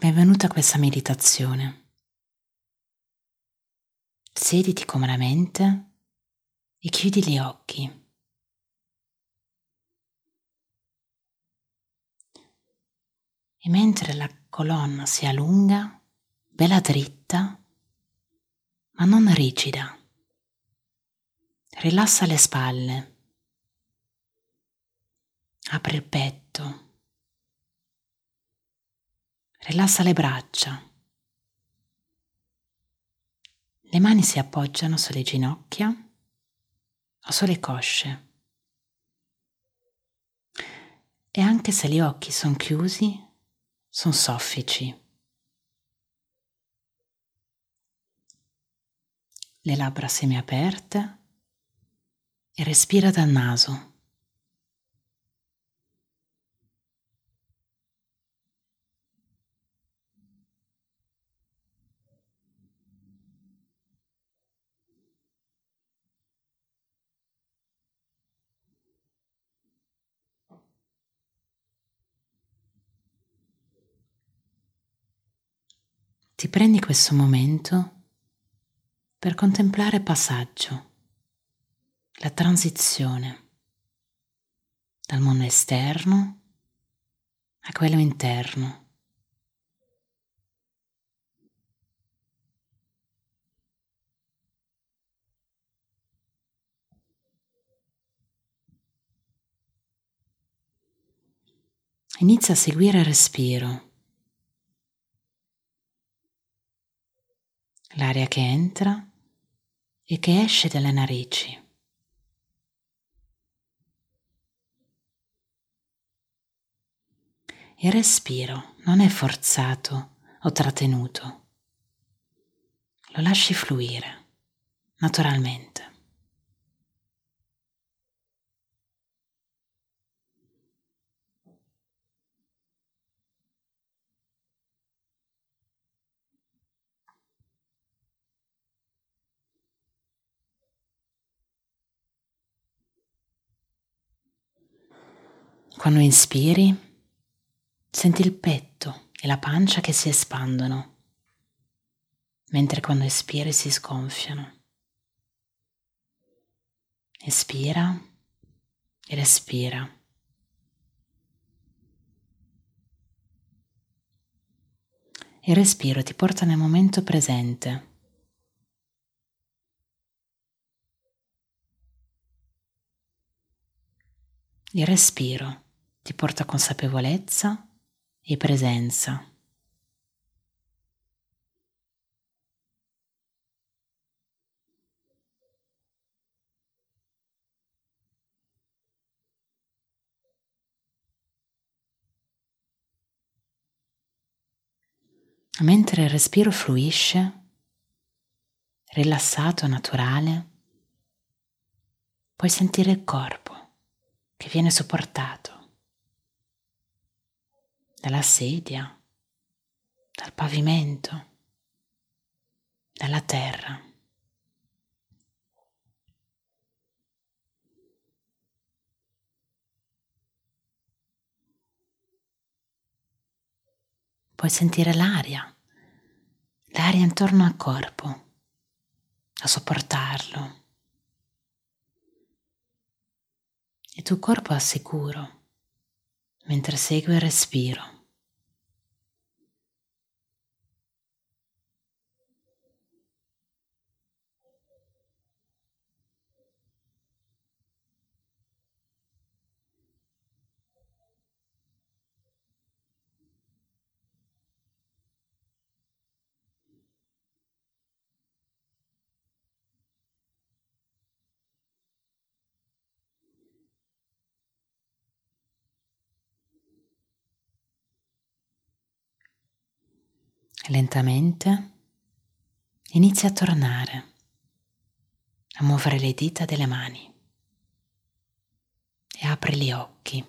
Benvenuta a questa meditazione. Siediti comodamente e chiudi gli occhi. E mentre la colonna si allunga, bella dritta, ma non rigida, rilassa le spalle, apri il petto Rilassa le braccia. Le mani si appoggiano sulle ginocchia o sulle cosce. E anche se gli occhi sono chiusi, sono soffici. Le labbra semiaperte e respira dal naso. Ti prendi questo momento per contemplare passaggio, la transizione dal mondo esterno a quello interno. Inizia a seguire il respiro. L'aria che entra e che esce dalle narici. Il respiro non è forzato o trattenuto, lo lasci fluire naturalmente. Quando inspiri, senti il petto e la pancia che si espandono, mentre quando espiri si sgonfiano. Espira e respira. Il respiro ti porta nel momento presente. Il respiro ti porta consapevolezza e presenza. Mentre il respiro fluisce, rilassato, naturale, puoi sentire il corpo che viene supportato dalla sedia, dal pavimento, dalla terra. Puoi sentire l'aria, l'aria intorno al corpo, a sopportarlo. Il tuo corpo è sicuro mentre segue il respiro. Lentamente inizia a tornare, a muovere le dita delle mani e apri gli occhi.